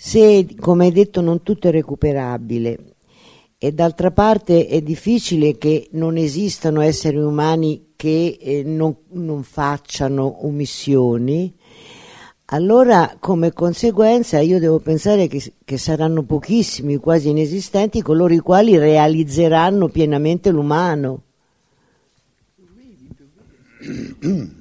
se, come hai detto, non tutto è recuperabile e d'altra parte è difficile che non esistano esseri umani che eh, non, non facciano omissioni, allora come conseguenza io devo pensare che, che, saranno pochissimi, quasi inesistenti, coloro i quali realizzeranno pienamente l'umano.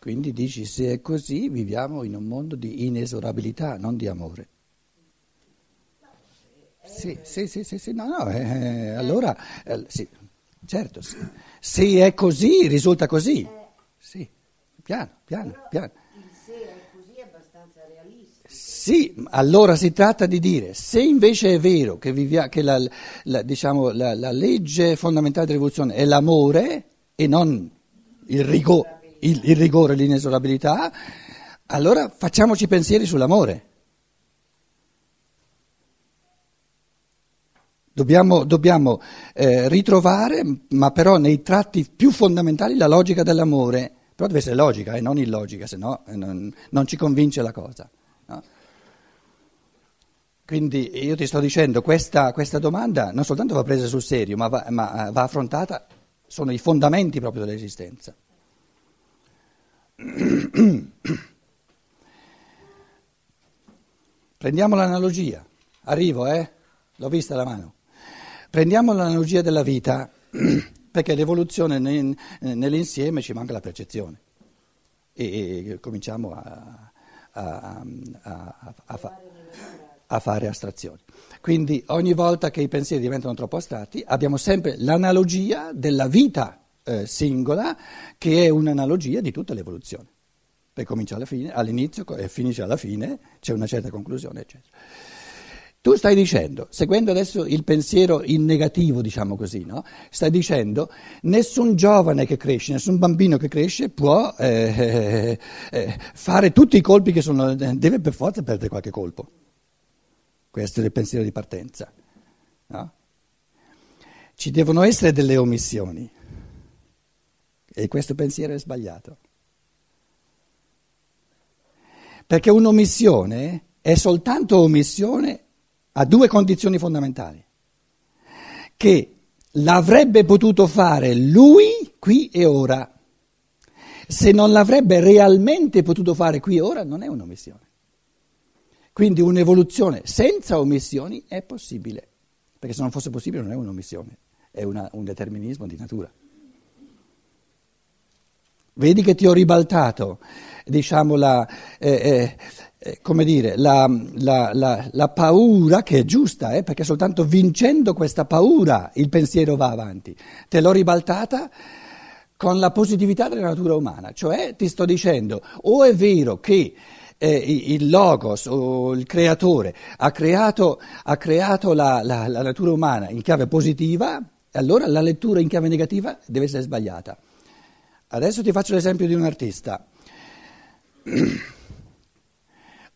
Quindi dici se è così viviamo in un mondo di inesorabilità, non di amore. Sì, sì, sì, sì, sì no, no, eh, allora, eh, sì, certo, sì. se è così risulta così, sì, piano, piano, piano. Sì, allora si tratta di dire, se invece è vero che, vivia, che la, la, diciamo, la, la legge fondamentale dell'evoluzione è l'amore e non il rigore il, il rigore, l'inesorabilità, allora facciamoci pensieri sull'amore. Dobbiamo, dobbiamo eh, ritrovare, ma però nei tratti più fondamentali, la logica dell'amore. Però deve essere logica e eh, non illogica, se no eh, non, non, ci convince la cosa. No? Quindi io ti sto dicendo, questa, questa, domanda non soltanto va presa sul serio, ma va, ma va affrontata, sono i fondamenti proprio dell'esistenza. Prendiamo l'analogia, arrivo, eh? L'ho vista la mano. Prendiamo l'analogia della vita, perché l'evoluzione nell'insieme ci manca la percezione e, cominciamo a, a, a, a fare astrazioni. Quindi ogni volta che i pensieri diventano troppo astratti abbiamo sempre l'analogia della vita eh, singola che è un'analogia di tutta l'evoluzione. Perché comincia alla fine, all'inizio e finisce alla fine, c'è una certa conclusione, eccetera. Tu stai dicendo, seguendo adesso il pensiero in negativo, diciamo così, no? stai dicendo nessun giovane che cresce, nessun bambino che cresce può eh, eh, fare tutti i colpi che sono, deve per forza perdere qualche colpo. Questo è il pensiero di partenza. No? Ci devono essere delle omissioni. E questo pensiero è sbagliato. Perché un'omissione è soltanto omissione a due condizioni fondamentali. Che l'avrebbe potuto fare lui qui e ora. Se non l'avrebbe realmente potuto fare qui e ora, non è un'omissione. Quindi un'evoluzione senza omissioni è possibile, perché se non fosse possibile non è un'omissione, è una, un determinismo di natura. Vedi che ti ho ribaltato, diciamo, la, eh, eh, eh, come dire, la, la, la, paura, che è giusta, eh, perché soltanto vincendo questa paura il pensiero va avanti. Te l'ho ribaltata con la positività della natura umana, cioè ti sto dicendo, o è vero che eh, il Logos o il creatore ha creato, ha creato la, la, la natura umana in chiave positiva, allora la lettura in chiave negativa deve essere sbagliata. Adesso ti faccio l'esempio di un artista.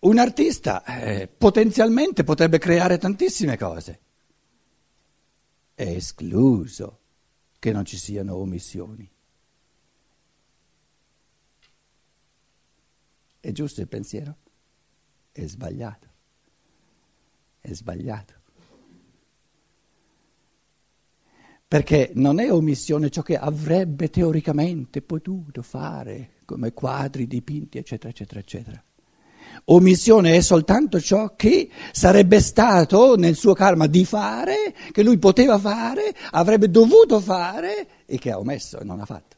Un artista eh, potenzialmente potrebbe creare tantissime cose. È escluso che non ci siano omissioni. È giusto il pensiero? È sbagliato. È sbagliato. Perché non è omissione ciò che avrebbe teoricamente potuto fare, come quadri dipinti, eccetera, eccetera, eccetera. Omissione è soltanto ciò che sarebbe stato nel suo karma di fare, che lui poteva fare, avrebbe dovuto fare e che ha omesso e non ha fatto.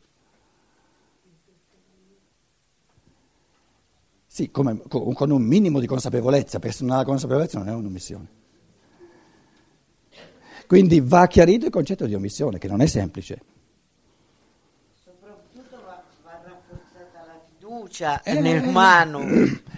Sì, come, con un minimo di consapevolezza, perché se non ha la consapevolezza non è un'omissione. Quindi va chiarito il concetto di omissione, che non è semplice. Soprattutto va, va rafforzata la fiducia eh, nell'umano.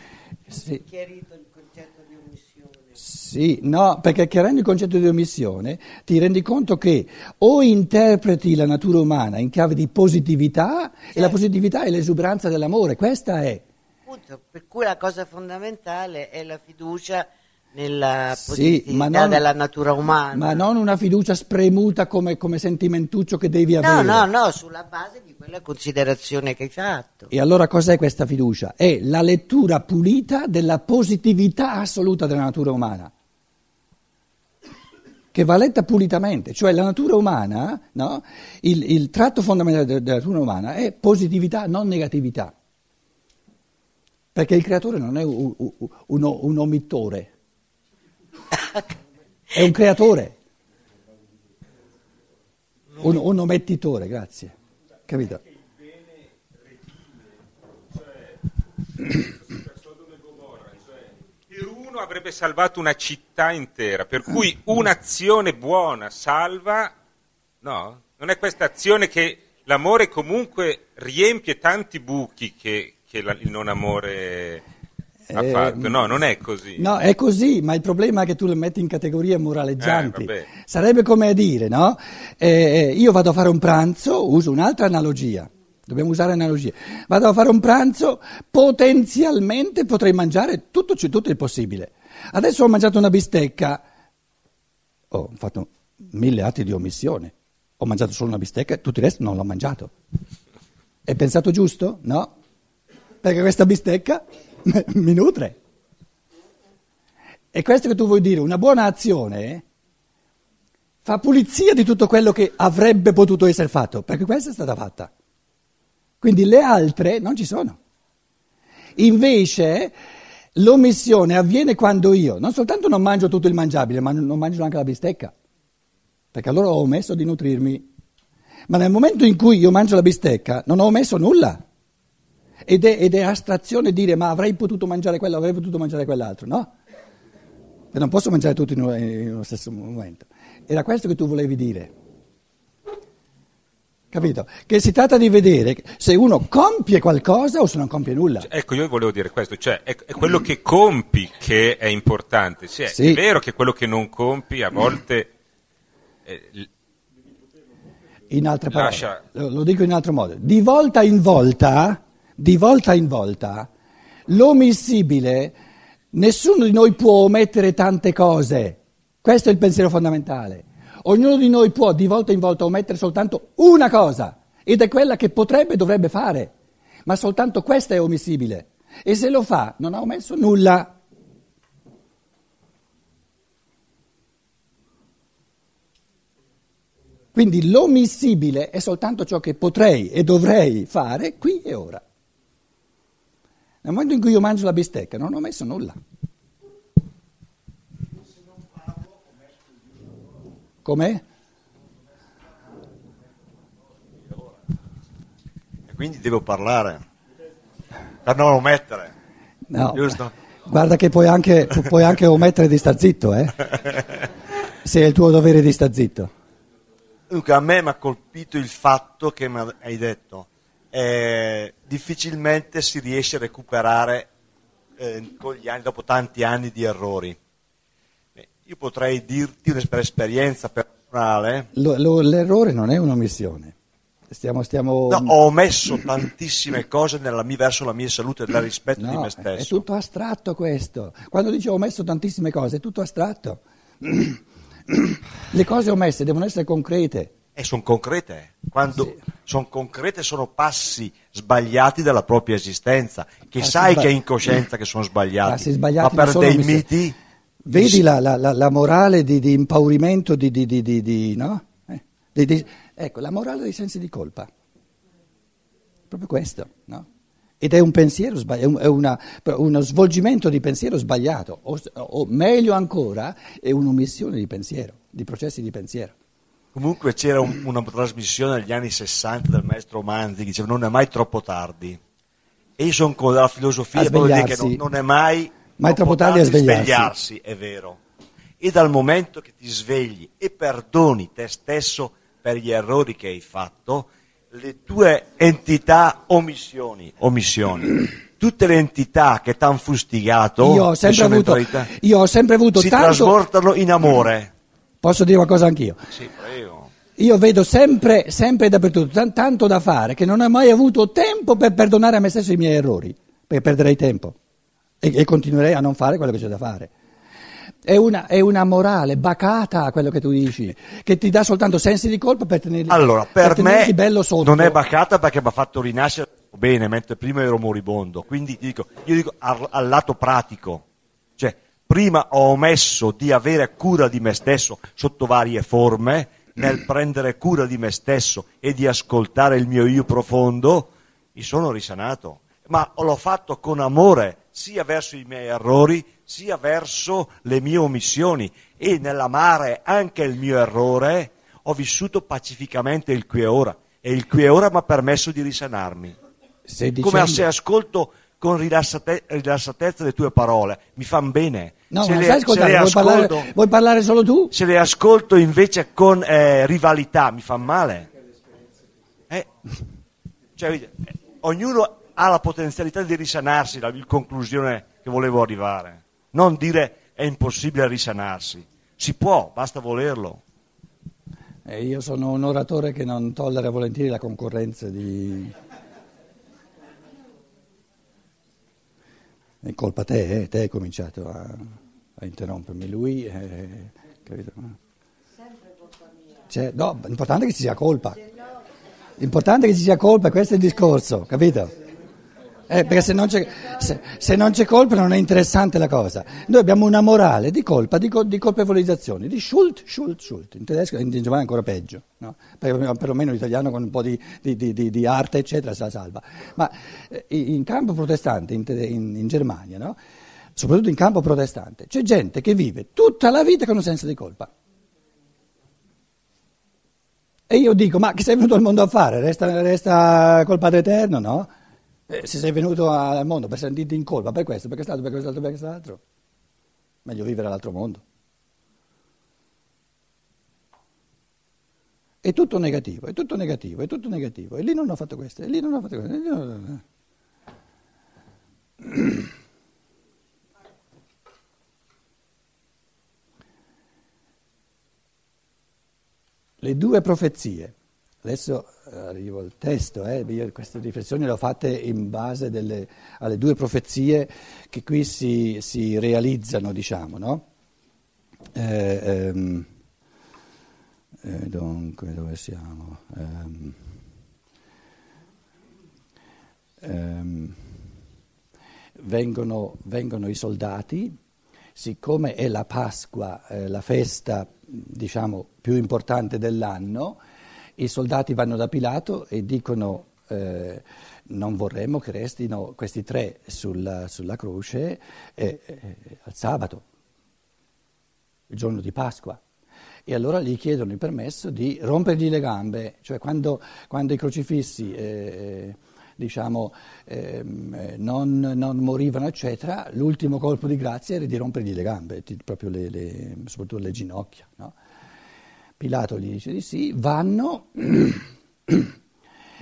Sì. Chiarito il concetto di omissione. Sì, no, perché chiarendo il concetto di omissione ti rendi conto che o interpreti la natura umana in chiave di positività certo. e la certo. positività è l'esuberanza dell'amore, questa è. appunto, per cui la cosa fondamentale è la fiducia nella Sì, ma non- della natura umana. Ma non una fiducia spremuta come, come sentimentuccio che devi no, avere. no, no, sulla base di quella considerazione che hai fatto. E allora cos'è questa fiducia? È la lettura pulita della positività assoluta della natura umana. Che va letta pulitamente, cioè la natura umana, no? il, il tratto fondamentale de- della natura umana è positività, non negatività. Perché il creatore non è un, un- un- un omittore, è un creatore, un, un omettitore, grazie. Capito? Cioè, per uno avrebbe salvato una città intera, per cui un'azione buona salva, no? Non è questa azione che l'amore comunque riempie tanti buchi che, che la- il non amore ha Eh, no, non è così. No, è così, ma il problema è che tu le metti in categorie moraleggianti. Eh. Sarebbe come a dire, no? Eh, io vado a fare un pranzo, uso un'altra analogia. Dobbiamo usare analogie. Vado a fare un pranzo, potenzialmente potrei mangiare tutto, tutto il possibile. Adesso ho mangiato una bistecca, Oh, ho fatto mille atti di omissione. Ho mangiato solo una bistecca e tutto il resto non l'ho mangiato. È pensato giusto? No. Perché questa bistecca mi nutre. E questo che tu vuoi dire, una buona azione fa pulizia di tutto quello che avrebbe potuto essere fatto, perché questa è stata fatta. Quindi le altre non ci sono. Invece l'omissione avviene quando io non soltanto non mangio tutto il mangiabile, ma non mangio neanche la bistecca, perché allora ho omesso di nutrirmi. Ma nel momento in cui io mangio la bistecca non ho omesso nulla. Ed è, ed è astrazione dire ma avrei potuto mangiare quello, avrei potuto mangiare quell'altro, no? E non posso mangiare tutto in uno, in uno stesso momento. Era questo che tu volevi dire. Capito? Che si tratta di vedere se uno compie qualcosa o se non compie nulla. Ecco, io volevo dire questo, cioè è, è quello che compi che è importante. Sì, è, Sì. è vero che quello che non compi a volte l- In altre parole, Lascia- lo, lo dico in altro modo, di volta in volta, di volta in volta, l'omissibile, nessuno di noi può omettere tante cose. Questo è il pensiero fondamentale. Ognuno di noi può di volta in volta omettere soltanto una cosa, ed è quella che potrebbe e dovrebbe fare. Ma soltanto questa è omissibile. E se lo fa, non ha omesso nulla. Quindi l'omissibile è soltanto ciò che potrei e dovrei fare qui e ora. Nel momento in cui io mangio la bistecca non ho messo nulla. Com'è? E quindi devo parlare per non omettere. No. Giusto? Guarda che puoi anche, pu- puoi anche omettere di star zitto, eh? Se è il tuo dovere di star zitto. Dunque, a me mi ha colpito il fatto che mi hai detto, eh, difficilmente si riesce a recuperare eh, con gli anni, dopo tanti anni di errori. Io potrei dirti per esperienza personale, Lo- lo- l'errore non è un'omissione. Stiamo, stiamo... no, ho omesso tantissime cose nella mia- verso la mia salute e del rispetto di No, me è stesso. tutto astratto questo. Quando dice ho omesso tantissime cose, è tutto astratto. Le cose omesse devono essere concrete. E sono concrete. Quando sono concrete sono passi sbagliati della propria esistenza, che Passi sai sba- che è in coscienza che sono sbagliati, sbagliati ma per dei mis- miti... Vedi la, la- la- la morale di, di impaurimento, di, di- di- no? Eh? Ecco, la morale dei sensi di colpa. Proprio questo, no? Ed è un pensiero sbagliato, è una- uno svolgimento di pensiero sbagliato, o, o meglio ancora, è un'omissione di pensiero, di processi di pensiero. Comunque c'era un- una trasmissione negli anni 60 del maestro Manzi che diceva non è mai troppo tardi. E io sono con la filosofia dire che svegliarsi. non, non è mai, Mai troppo tardi a svegliarsi. è vero. E dal momento che ti svegli e perdoni te stesso per gli errori che hai fatto, le tue entità omissioni, omissioni tutte le entità che ti hanno fustigato, Io ho sempre avuto, io ho sempre avuto si tanto... trasformano in amore. Posso dire qualcosa anch'io? Sì, prego. Io vedo sempre, sempre e dappertutto tan- tanto da fare che non ho mai avuto tempo per perdonare a me stesso i miei errori. perché perderei tempo e, e continuerei a non fare quello che c'è da fare. È una, è una, morale bacata quello che tu dici, che ti dà soltanto sensi di colpa per tenerli, allora, per, per me bello sotto. Non è bacata perché mi ha fatto rinascere bene, mentre prima ero moribondo. Quindi dico, io dico al, al lato pratico, prima ho omesso di avere cura di me stesso sotto varie forme, nel prendere cura di me stesso e di ascoltare il mio io profondo, mi sono risanato. Ma l'ho fatto con amore sia verso i miei errori, sia verso le mie omissioni. E nell'amare anche il mio errore, ho vissuto pacificamente il qui e ora. E il qui e ora mi ha permesso di risanarmi. Dicendo... Come se ascolto con rilassate- rilassatezza le tue parole, mi fanno bene. No, se ma le, sai ascoltare, vuoi, ascolto, parlare, vuoi, parlare, solo tu? Se le ascolto invece con eh, rivalità, mi fanno male. Eh, cioè, eh, ognuno ha la potenzialità di risanarsi, la conclusione che volevo arrivare. Non dire è impossibile risanarsi. Si può, basta volerlo. Eh, io sono un oratore che non tollera volentieri la concorrenza di È colpa te, eh? te hai cominciato a, a interrompermi. Lui, eh, capito? Sempre colpa mia. Cioè, no, l'importante è che ci sia colpa. L'importante è che ci sia colpa, questo è il discorso, capito? Eh, perché se non, se, se non, c'è, colpa non è interessante la cosa. Noi abbiamo una morale di colpa, di, di colpevolizzazione, di Schuld, Schuld, Schuld. In tedesco, in germano è ancora peggio, no? perlomeno l'italiano con un po' di, di, di arte, eccetera, se la salva. Ma eh, in campo protestante, in, in, in Germania, no? soprattutto in campo protestante, c'è gente che vive tutta la vita con un senso di colpa. E io dico, ma che sei venuto al mondo a fare? Resta, resta col Padre Eterno, no? Eh, se sei venuto al mondo per sentirti in colpa per questo, per quest'altro, per quest'altro, per quest'altro, meglio vivere all'altro mondo. È tutto negativo, è tutto negativo, è tutto negativo. E lì non ho fatto questo, e lì non ho fatto questo. Le due profezie Adesso eh, arrivo al testo, eh, io queste riflessioni le ho fatte in base delle, alle due profezie che qui si, si realizzano, diciamo, no? Eh, ehm, eh, dunque, dove siamo? Ehm, ehm, vengono, vengono, i soldati, siccome è la Pasqua, eh, la festa, diciamo, più importante dell'anno, i soldati vanno da Pilato e dicono eh, non vorremmo che restino questi tre sulla, sulla croce eh, eh, al sabato, il giorno di Pasqua. E allora gli chiedono il permesso di rompergli le gambe, cioè quando, quando i crocifissi eh, diciamo, ehm, non, non, morivano, eccetera, l'ultimo colpo di grazia era di rompergli le gambe, proprio le, le, soprattutto le ginocchia. No? Pilato gli dice di sì, vanno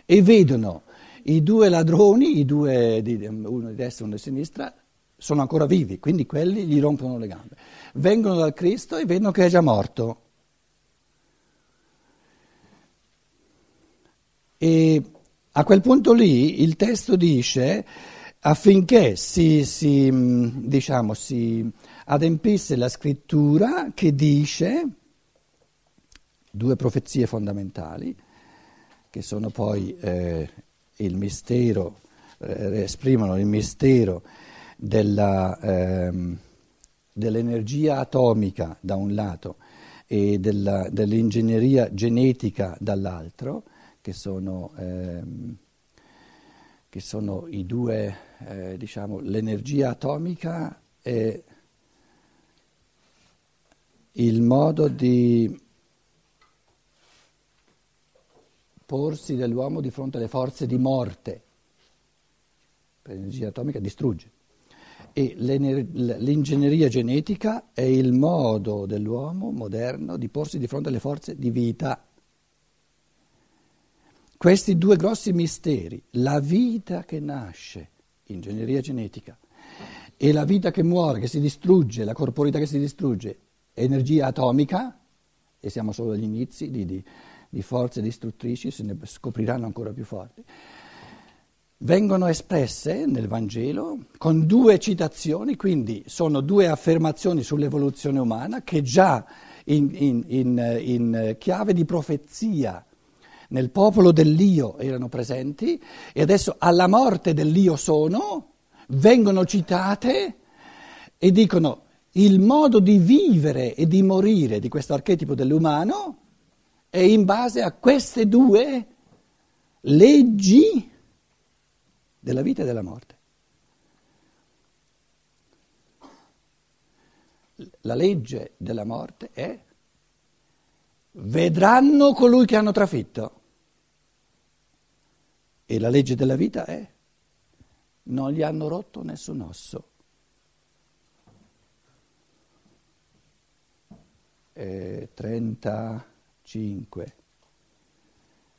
e vedono i due ladroni, i due, uno di destra e uno di sinistra, sono ancora vivi, quindi quelli gli rompono le gambe. Vengono dal Cristo e vedono che è già morto. E a quel punto lì il testo dice affinché si, si, diciamo, si adempisse la scrittura che dice due profezie fondamentali, che sono poi eh, il mistero, eh, esprimono il mistero della, ehm, dell'energia atomica da un lato e della, dell'ingegneria genetica dall'altro, che sono, ehm, che sono i due, eh, diciamo, l'energia atomica e il modo di porsi dell'uomo di fronte alle forze di morte. L'energia atomica distrugge. E l'ingegneria genetica è il modo dell'uomo moderno di porsi di fronte alle forze di vita. Questi due grossi misteri, la vita che nasce, ingegneria genetica, e la vita che muore, che si distrugge, la corporità che si distrugge, energia atomica, e siamo solo agli inizi di, di di forze distruttrici, se ne scopriranno ancora più forti. vengono espresse nel Vangelo con due citazioni, quindi sono due affermazioni sull'evoluzione umana che già in, in, in, in chiave di profezia nel popolo dell'Io erano presenti e adesso alla morte dell'Io sono, vengono citate e dicono il modo di vivere e di morire di questo archetipo dell'umano è in base a queste due leggi della vita e della morte. La legge della morte è vedranno colui che hanno trafitto. E la legge della vita è non gli hanno rotto nessun osso. Eh, 35,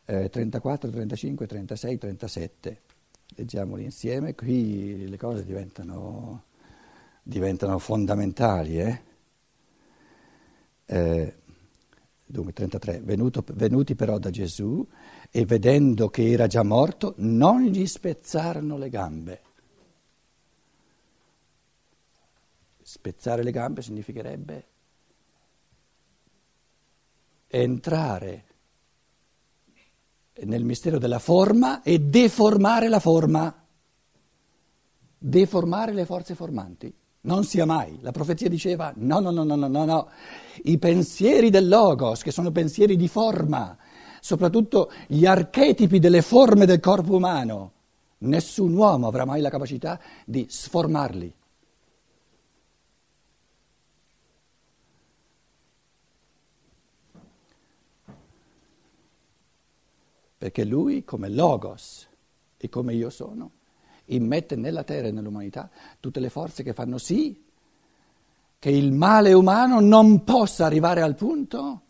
eh, 34, 35, 36, 37. Leggiamoli insieme, qui le cose diventano, diventano fondamentali. Eh? Eh, Dunque 33, venuto, venuti però da Gesù e vedendo che era già morto, non gli spezzarono le gambe. Spezzare le gambe significherebbe entrare nel mistero della forma e deformare la forma, deformare le forze formanti. Non sia mai. La profezia diceva no, no, no, no, no, no. I pensieri del Logos, che sono pensieri di forma, soprattutto gli archetipi delle forme del corpo umano, nessun uomo avrà mai la capacità di sformarli. Perché lui, come Logos e come io sono, immette nella terra e nell'umanità tutte le forze che fanno sì che il male umano non possa arrivare al punto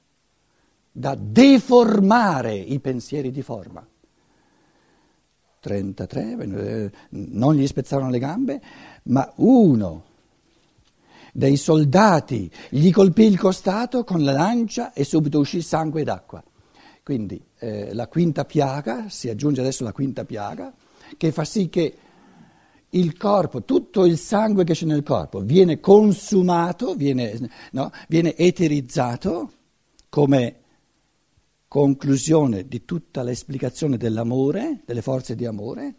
da deformare i pensieri di forma. 33, eh, non gli spezzarono le gambe, ma uno dei soldati gli colpì il costato con la lancia e subito uscì sangue ed acqua. Quindi eh, la quinta piaga, si aggiunge adesso la quinta piaga, che fa sì che il corpo, tutto il sangue che c'è nel corpo viene consumato, viene, no, viene eterizzato come conclusione di tutta l'esplicazione dell'amore, delle forze di amore,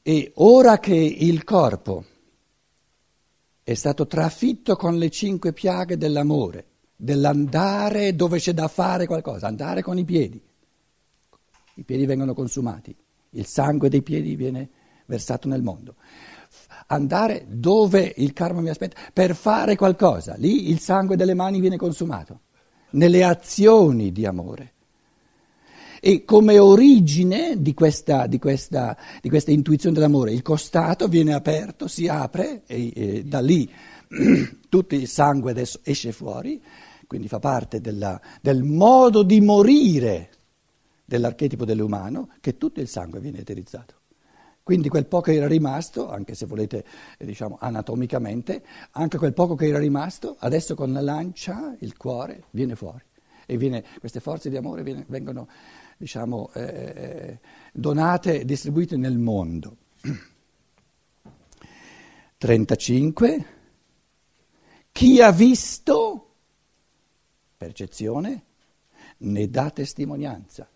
e ora che il corpo è stato trafitto con le cinque piaghe dell'amore, dell'andare dove c'è da fare qualcosa, andare con i piedi, i piedi vengono consumati, il sangue dei piedi viene versato nel mondo. Andare dove il karma mi aspetta per fare qualcosa, lì il sangue delle mani viene consumato, nelle azioni di amore. E come origine di questa, di questa, di questa intuizione dell'amore, il costato viene aperto, si apre e, e da lì tutto il sangue adesso esce fuori, quindi fa parte della, del modo di morire dell'archetipo dell'umano, che tutto il sangue viene eterizzato. Quindi quel poco che era rimasto, anche se volete, eh, diciamo, anatomicamente, anche quel poco che era rimasto, adesso con la lancia il cuore viene fuori. E viene, queste forze di amore viene, vengono, diciamo, eh, eh donate e distribuite nel mondo. 35. Chi ha visto, percezione, ne dà testimonianza.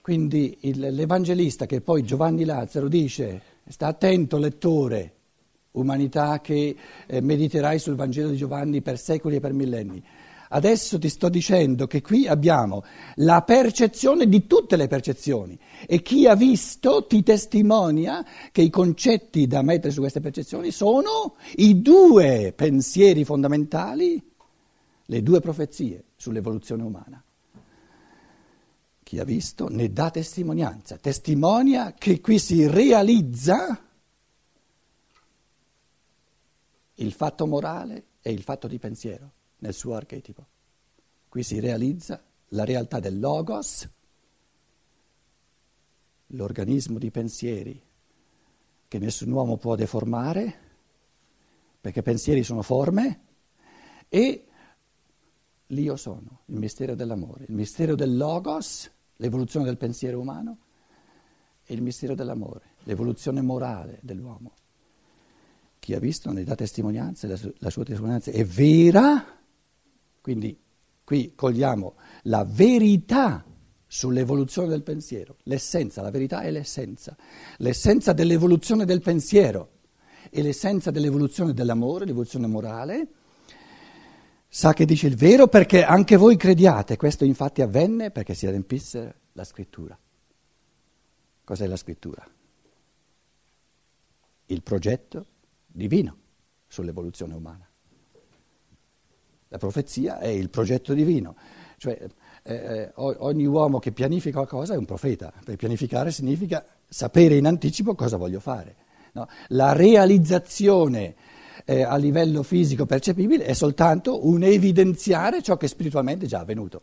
Quindi il, l'Evangelista, che poi Giovanni Lazzaro dice, sta attento lettore, umanità che eh, mediterai sul Vangelo di Giovanni per secoli e per millenni. Adesso ti sto dicendo che qui abbiamo la percezione di tutte le percezioni e chi ha visto ti testimonia che i concetti da mettere su queste percezioni sono i due pensieri fondamentali, le due profezie sull'evoluzione umana chi ha visto ne dà testimonianza, testimonia che qui si realizza il fatto morale e il fatto di pensiero nel suo archetipo. Qui si realizza la realtà del logos, l'organismo di pensieri che nessun uomo può deformare, perché pensieri sono forme, e l'io sono, il mistero dell'amore, il mistero del logos l'evoluzione del pensiero umano è il mistero dell'amore, l'evoluzione morale dell'uomo. Chi ha visto ne dà testimonianza, la, la sua testimonianza è vera, quindi qui cogliamo la verità sull'evoluzione del pensiero, l'essenza, la verità è l'essenza, l'essenza dell'evoluzione del pensiero e l'essenza dell'evoluzione dell'amore, l'evoluzione morale. Sa che dice il vero perché anche voi crediate, questo infatti avvenne perché si adempisse la scrittura. Cos'è la scrittura? Il progetto divino sull'evoluzione umana. La profezia è il progetto divino, cioè eh, eh ogni uomo che pianifica qualcosa è un profeta, per pianificare significa sapere in anticipo cosa voglio fare. No? La realizzazione eh, a livello fisico percepibile è soltanto un evidenziare ciò che spiritualmente è già avvenuto.